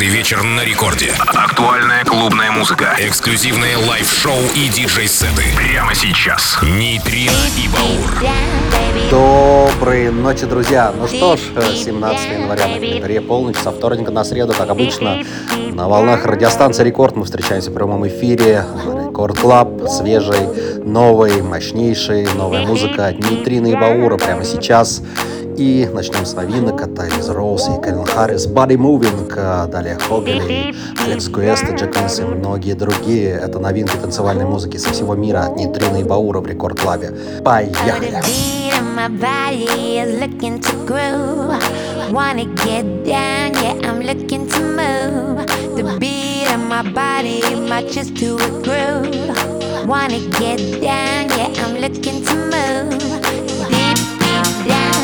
Каждый вечер на рекорде. Актуальная клубная музыка. Эксклюзивные live-шоу и диджей-сеты. Прямо сейчас. Нейтрино и Баур. Доброй ночи, друзья. Ну что ж, 17 января на календаре полночь, со вторника на среду, как обычно, на волнах радиостанции «Рекорд» мы встречаемся в прямом эфире. Record Club, свежий, новый, мощнейший, новая музыка от Нейтрино и Баура прямо сейчас. И начнем с новинок от Тайлис Роуз и Кэлен Харрис, Body Moving, далее Хогли, Алекс Куэста, Джек и многие другие. Это новинки танцевальной музыки со всего мира от Нейтрина и Баура в Рекорд Клабе. Поехали! Wanna get down, yeah, I'm looking to move. Deep, deep down.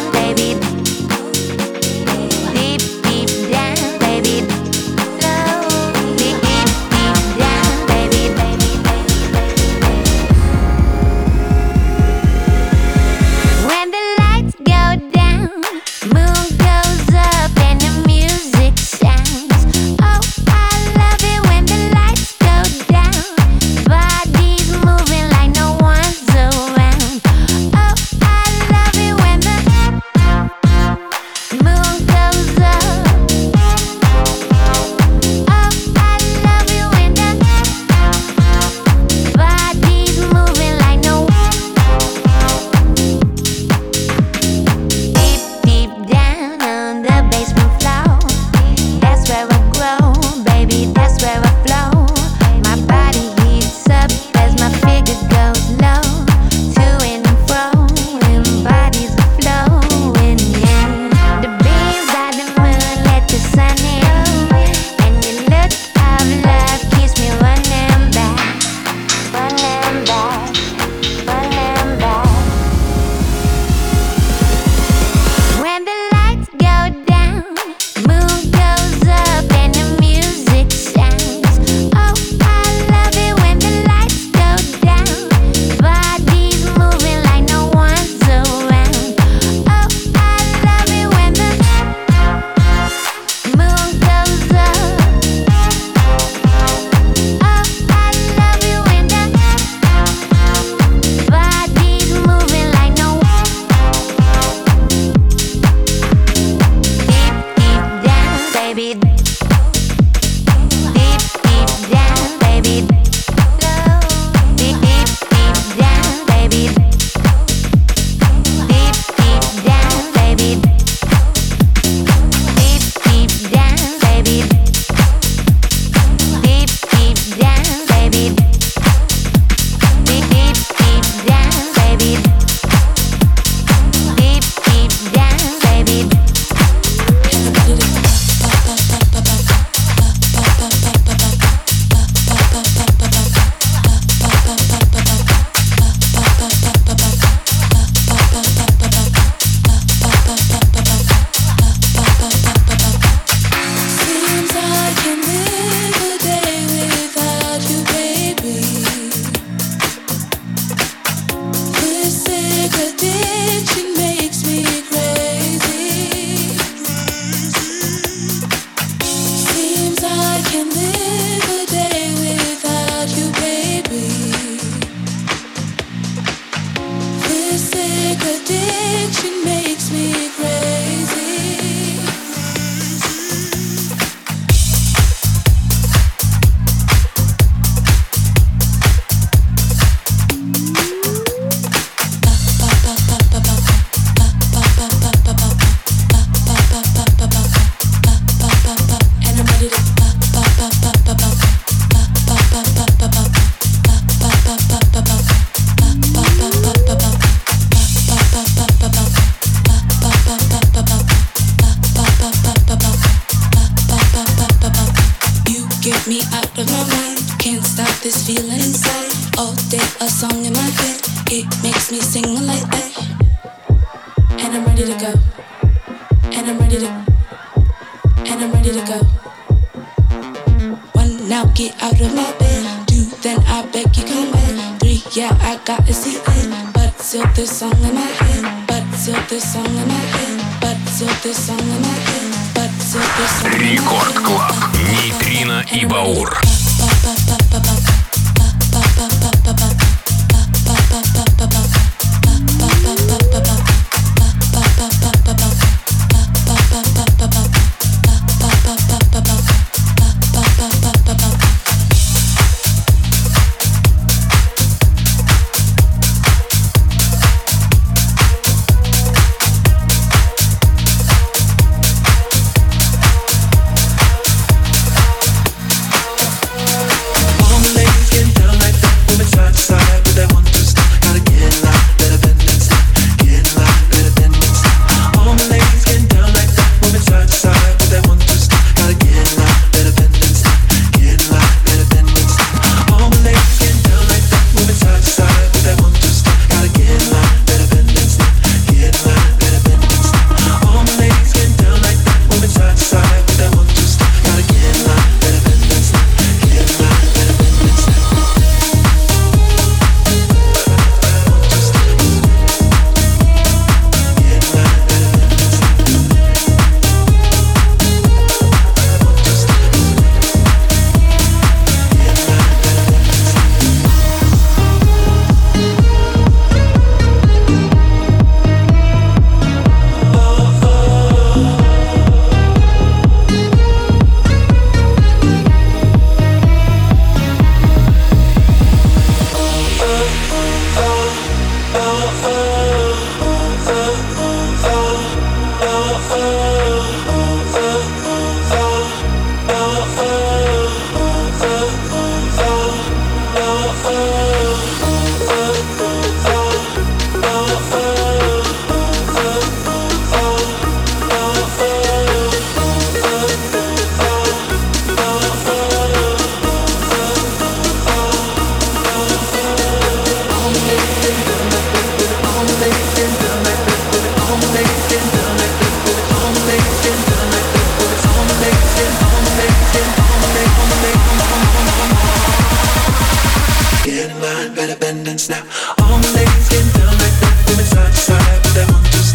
All ladies get down like that from side to side, but that one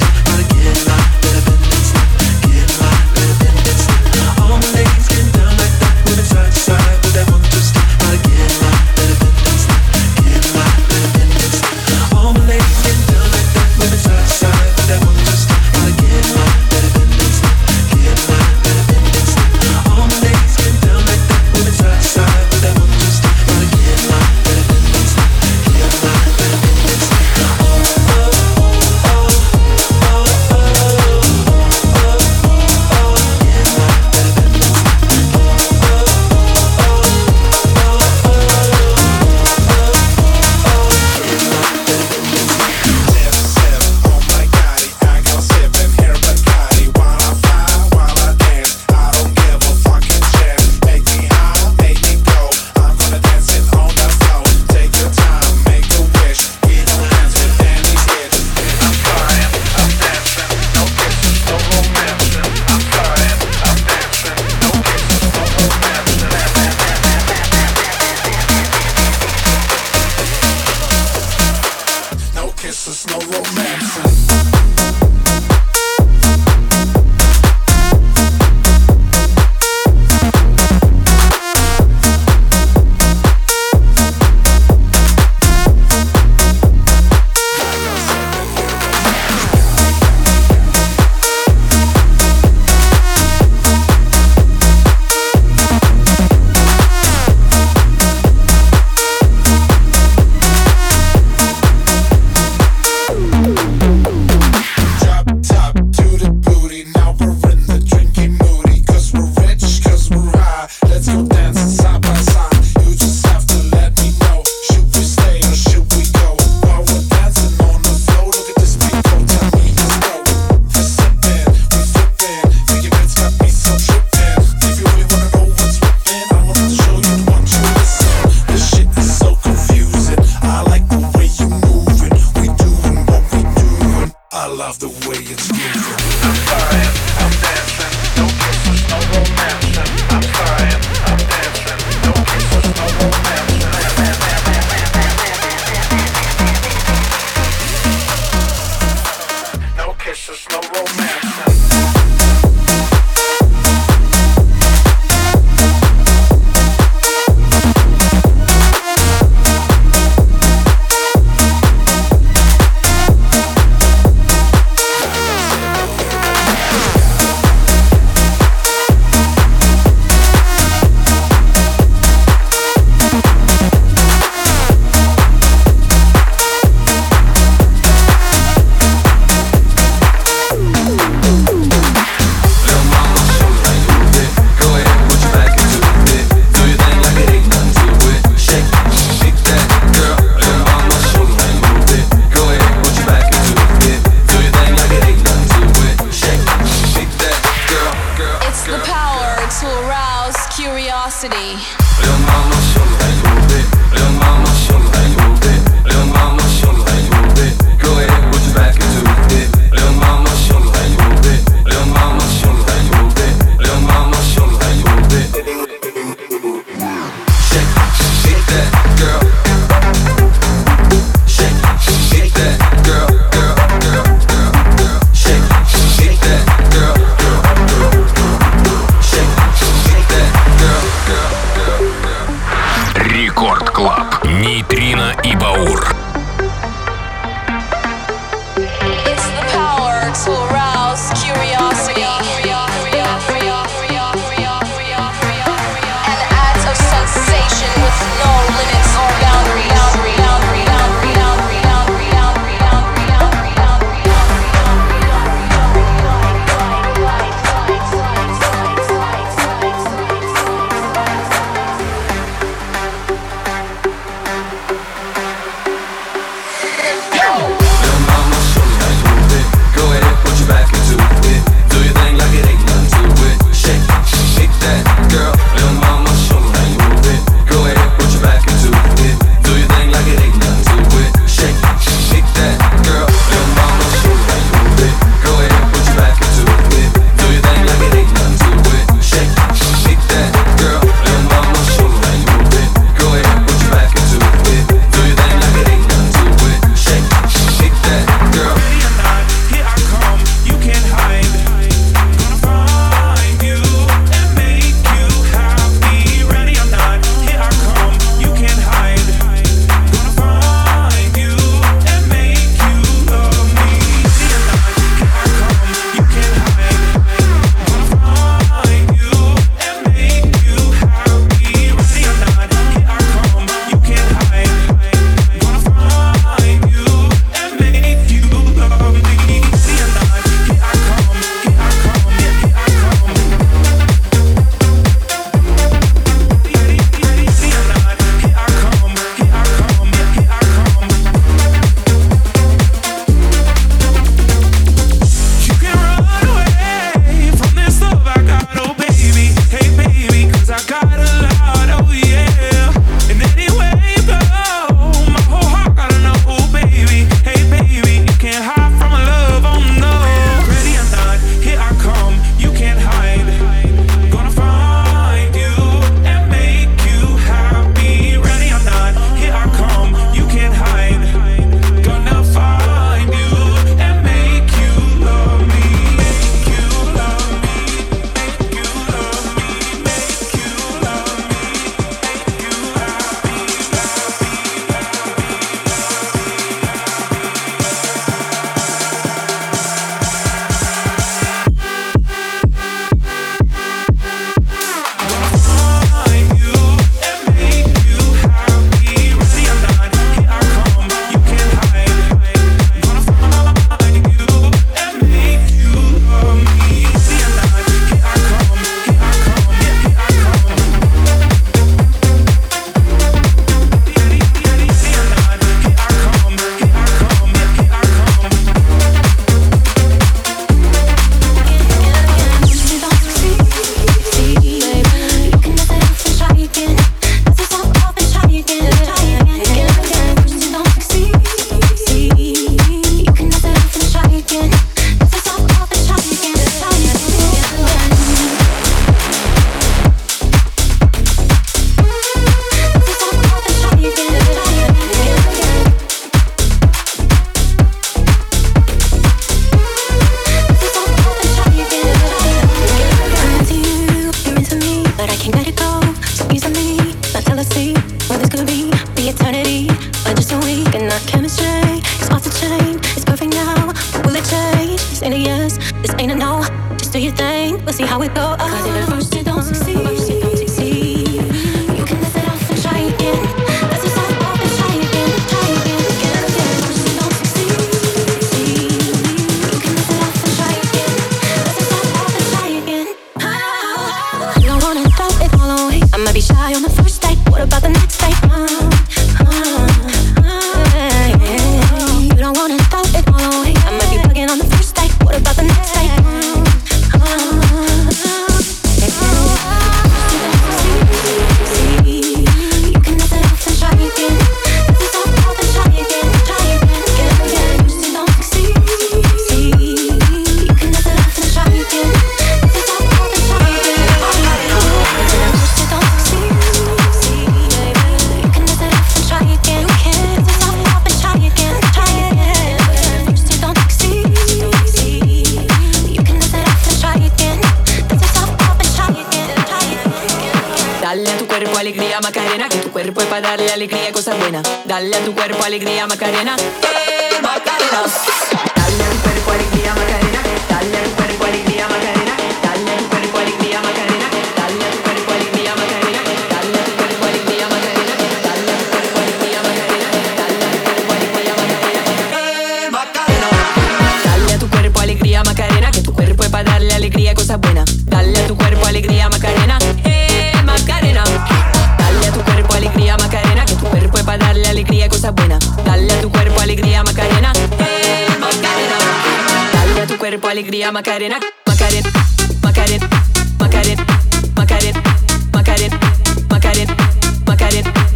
alegría Macarena, Macarena, Macarena, Macarena, Macarena, Macarena, Macarena, Macarena.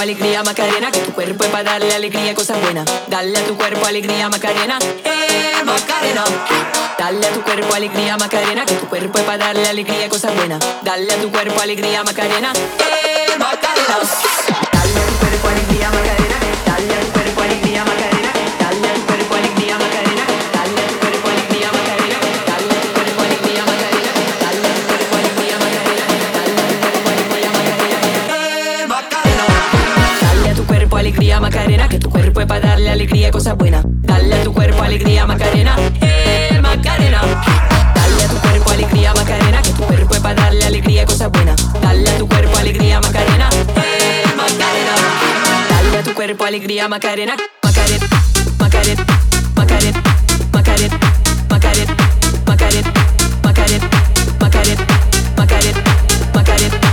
Cuerpo alegría Macarena, que tu cuerpo es para darle alegría cosas buenas. Dale a tu cuerpo alegría Macarena, eh Macarena. Dale a tu cuerpo alegría Macarena, que tu cuerpo es para darle alegría cosas buenas. Dale a tu cuerpo alegría Macarena, eh Macarena. Dale a tu cuerpo alegría Macarena, dale a darle alegría cosas buenas. Dale a tu cuerpo alegría Macarena, eh Macarena. Dale a tu cuerpo alegría Macarena, que tu cuerpo es para darle alegría y cosas buenas. Dale a tu cuerpo alegría Macarena, eh Macarena. Dale a tu cuerpo alegría Macarena, Macarena, Macarena, Macarena, Macarena, Macarena, Macarena, Macarena, Macarena, Macarena, Macarena,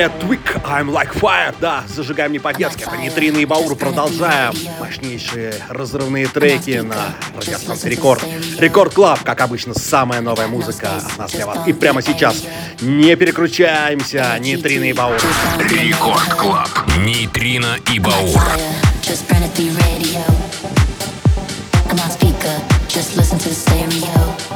далее Twig, I'm Like Fire, да, зажигаем не по-детски, а это Нейтрино и Баур продолжаем мощнейшие разрывные треки на радиостанции Рекорд. Record Club, как обычно, самая новая музыка нас для вас И прямо сейчас не переключаемся, Нейтрино и Баур. Record Club, Нейтрино и Баур. Just listen to the stereo.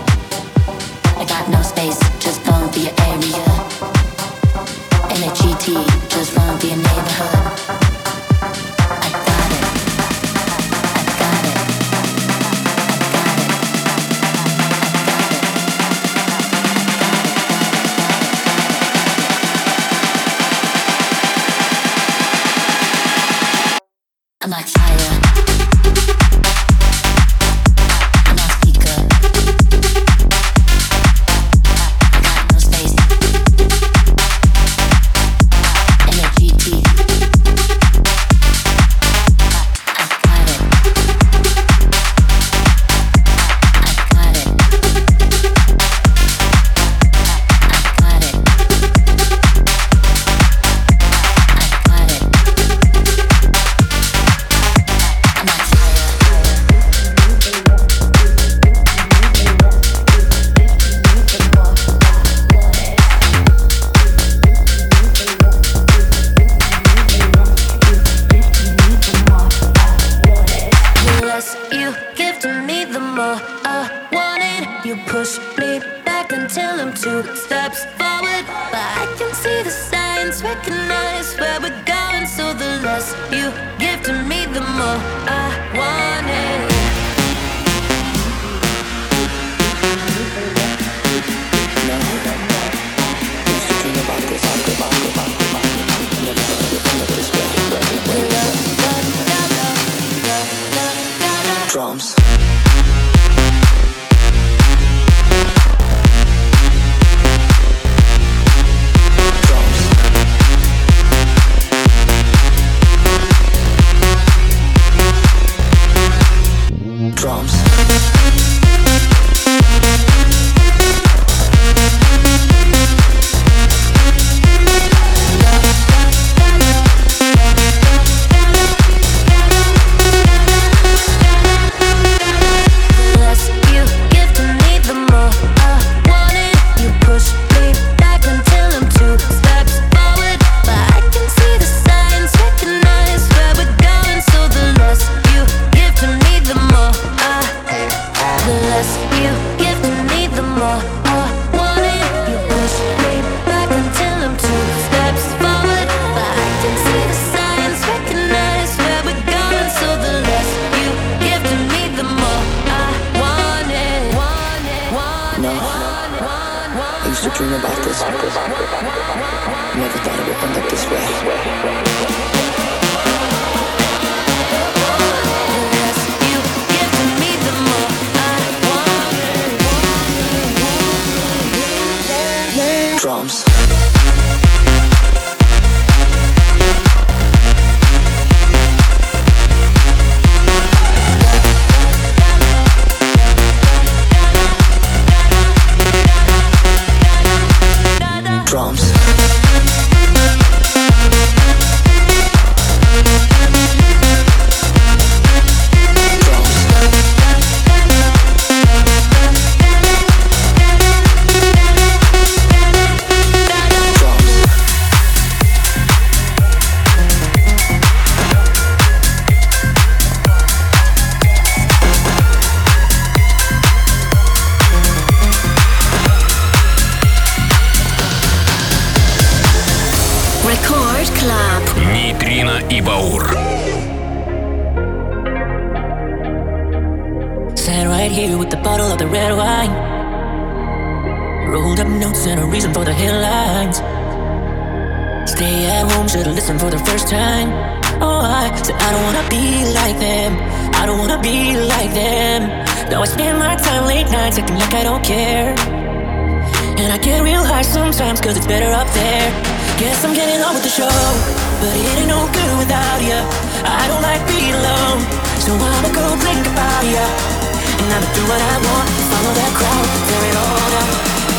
And I do what I want, follow that crowd, tear it all down.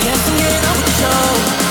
Guessing it up with the show.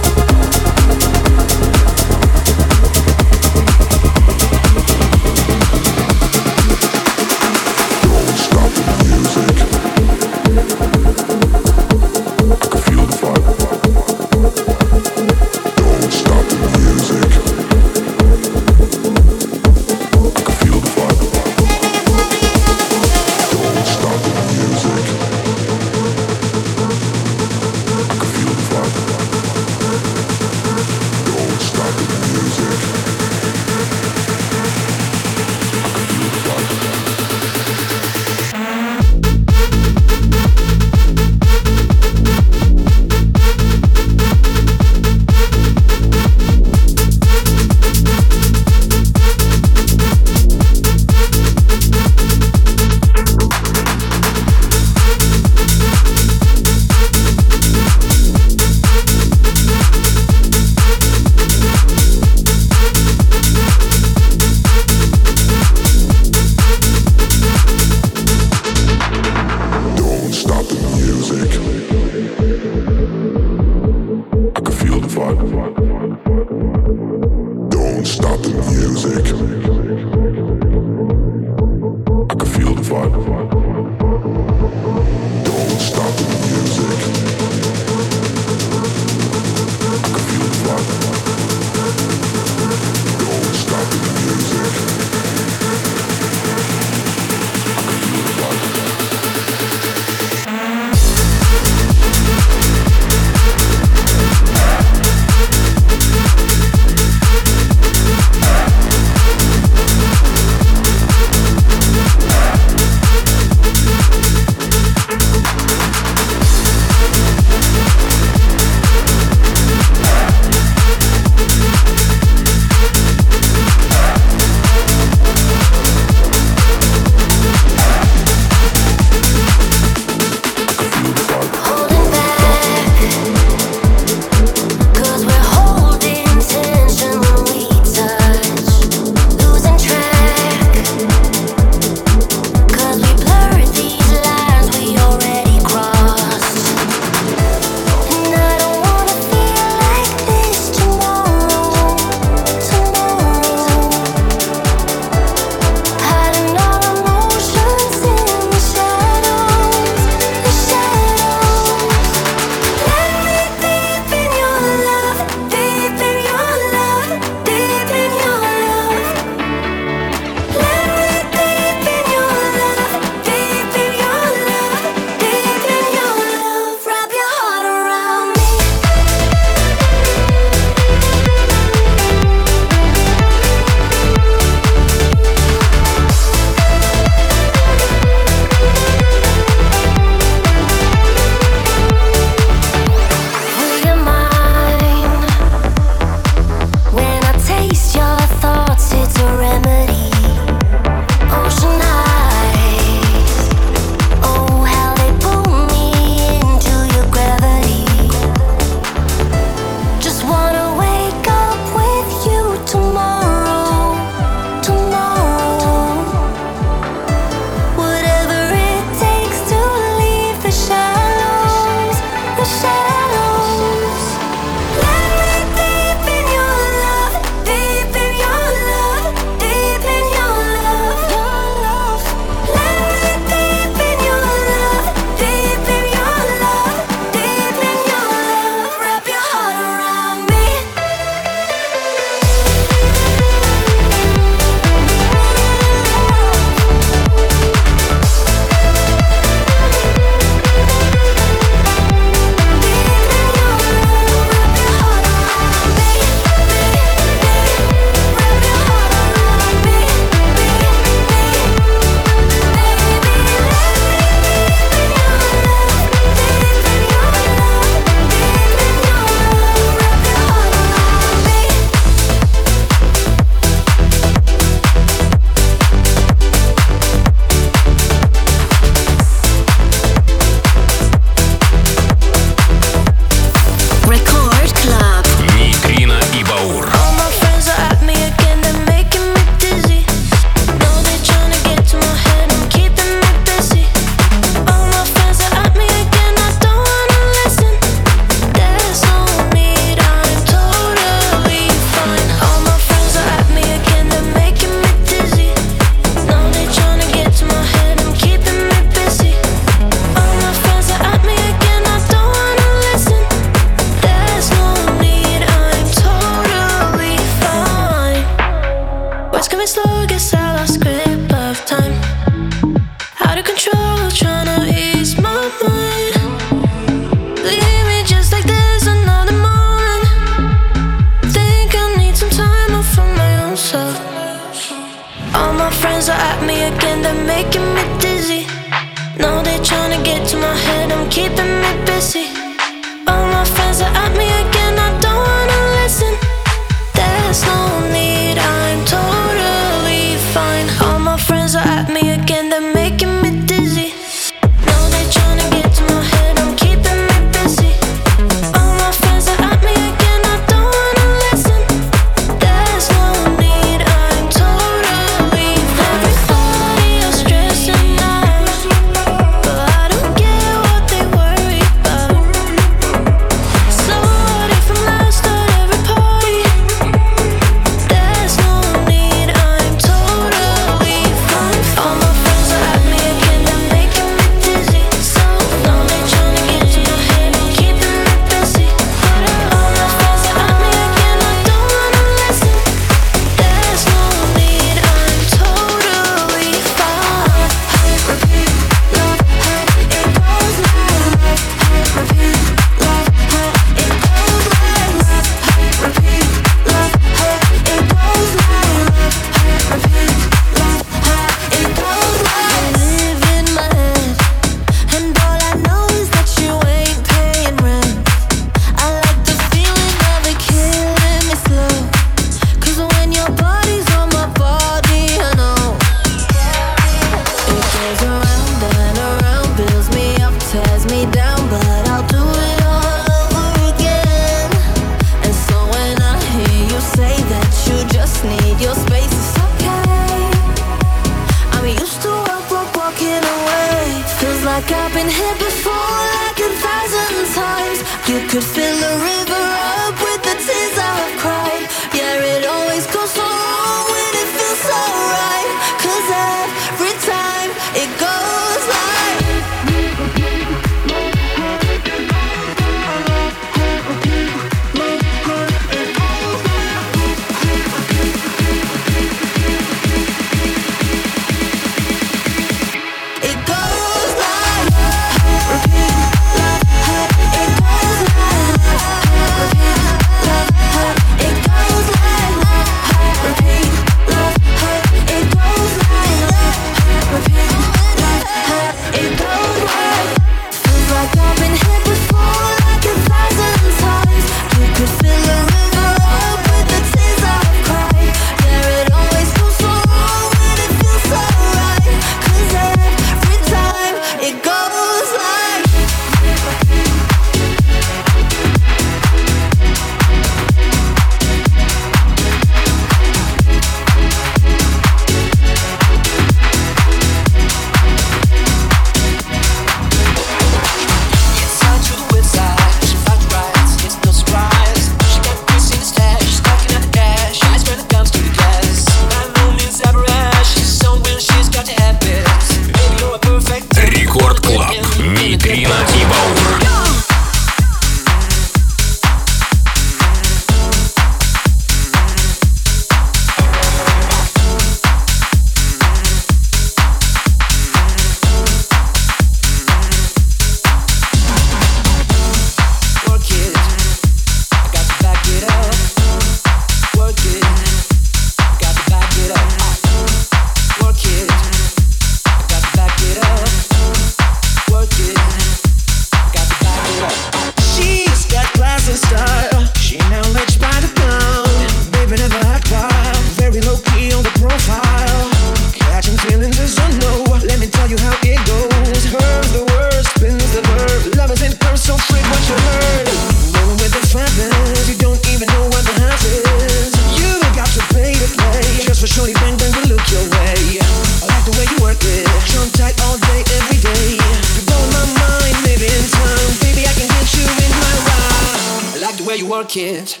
way you work it.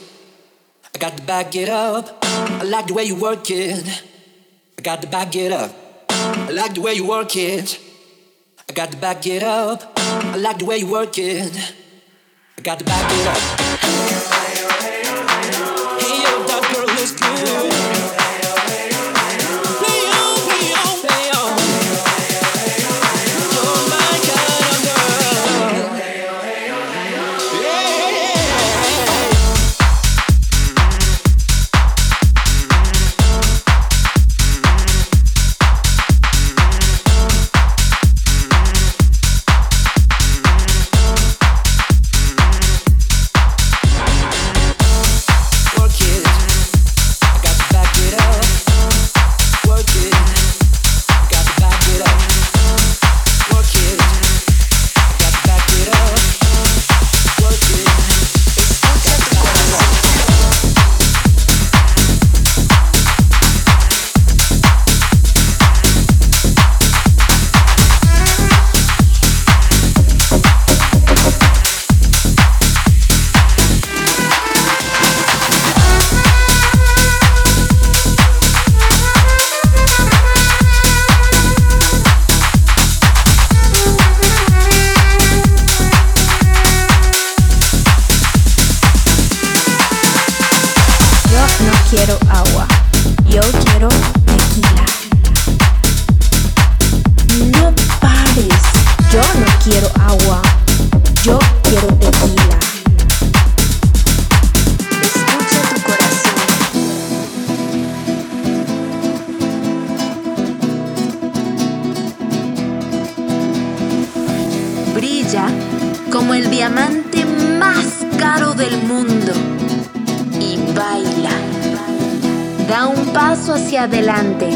I got to back it up. I like the way you work it. I got to back it up. I like the way you work it. I got to back it up. I like the way you work it. I got to back it up. Hey, yo, that girl is good. como el diamante más caro del mundo y baila. Da un paso hacia adelante,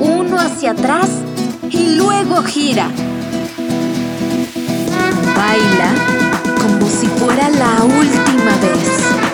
uno hacia atrás y luego gira. Baila como si fuera la última vez.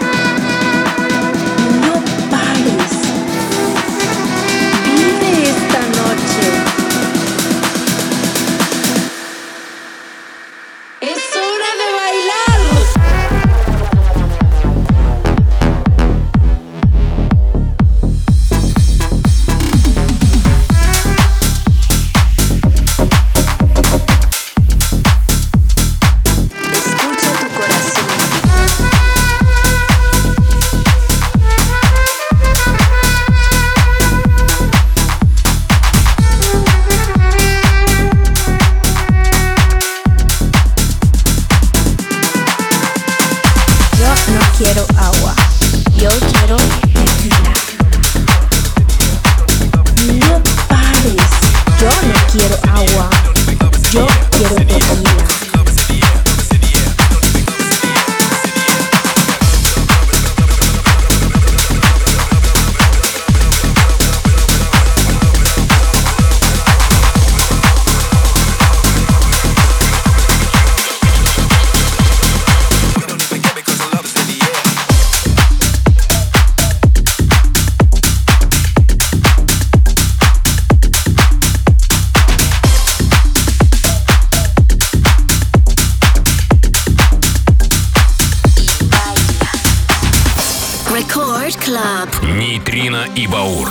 Club. Нейтрино и Баур.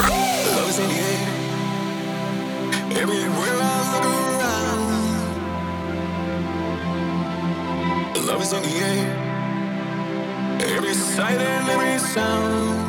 Love is in the air. Every sight and every sound.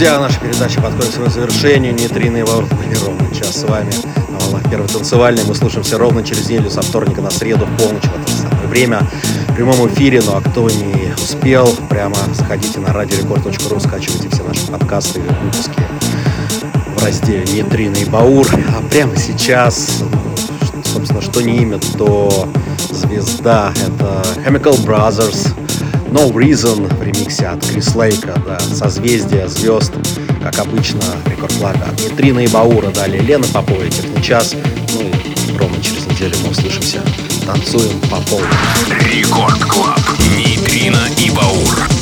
Друзья, наша передача подходит к своему завершению. И Ваур были ровно час с вами. На волнах первой танцевальной мы слушаемся ровно через неделю со вторника на среду в полночь в это самое время в прямом эфире. Ну а кто не успел, прямо заходите на radiorecord.ru, скачивайте все наши подкасты и выпуски в разделе Нейтрино и Баур. А прямо сейчас, собственно, что не имя, то звезда. Это Chemical Brothers. No Reason в ремиксе от Крис Лейка, да, созвездие звезд, как обычно, Record Club от Нейтрино и Баура, далее Лена Попова, час, ну и ровно через неделю мы услышимся, танцуем по полной. Record Club. Нейтрино и Баур.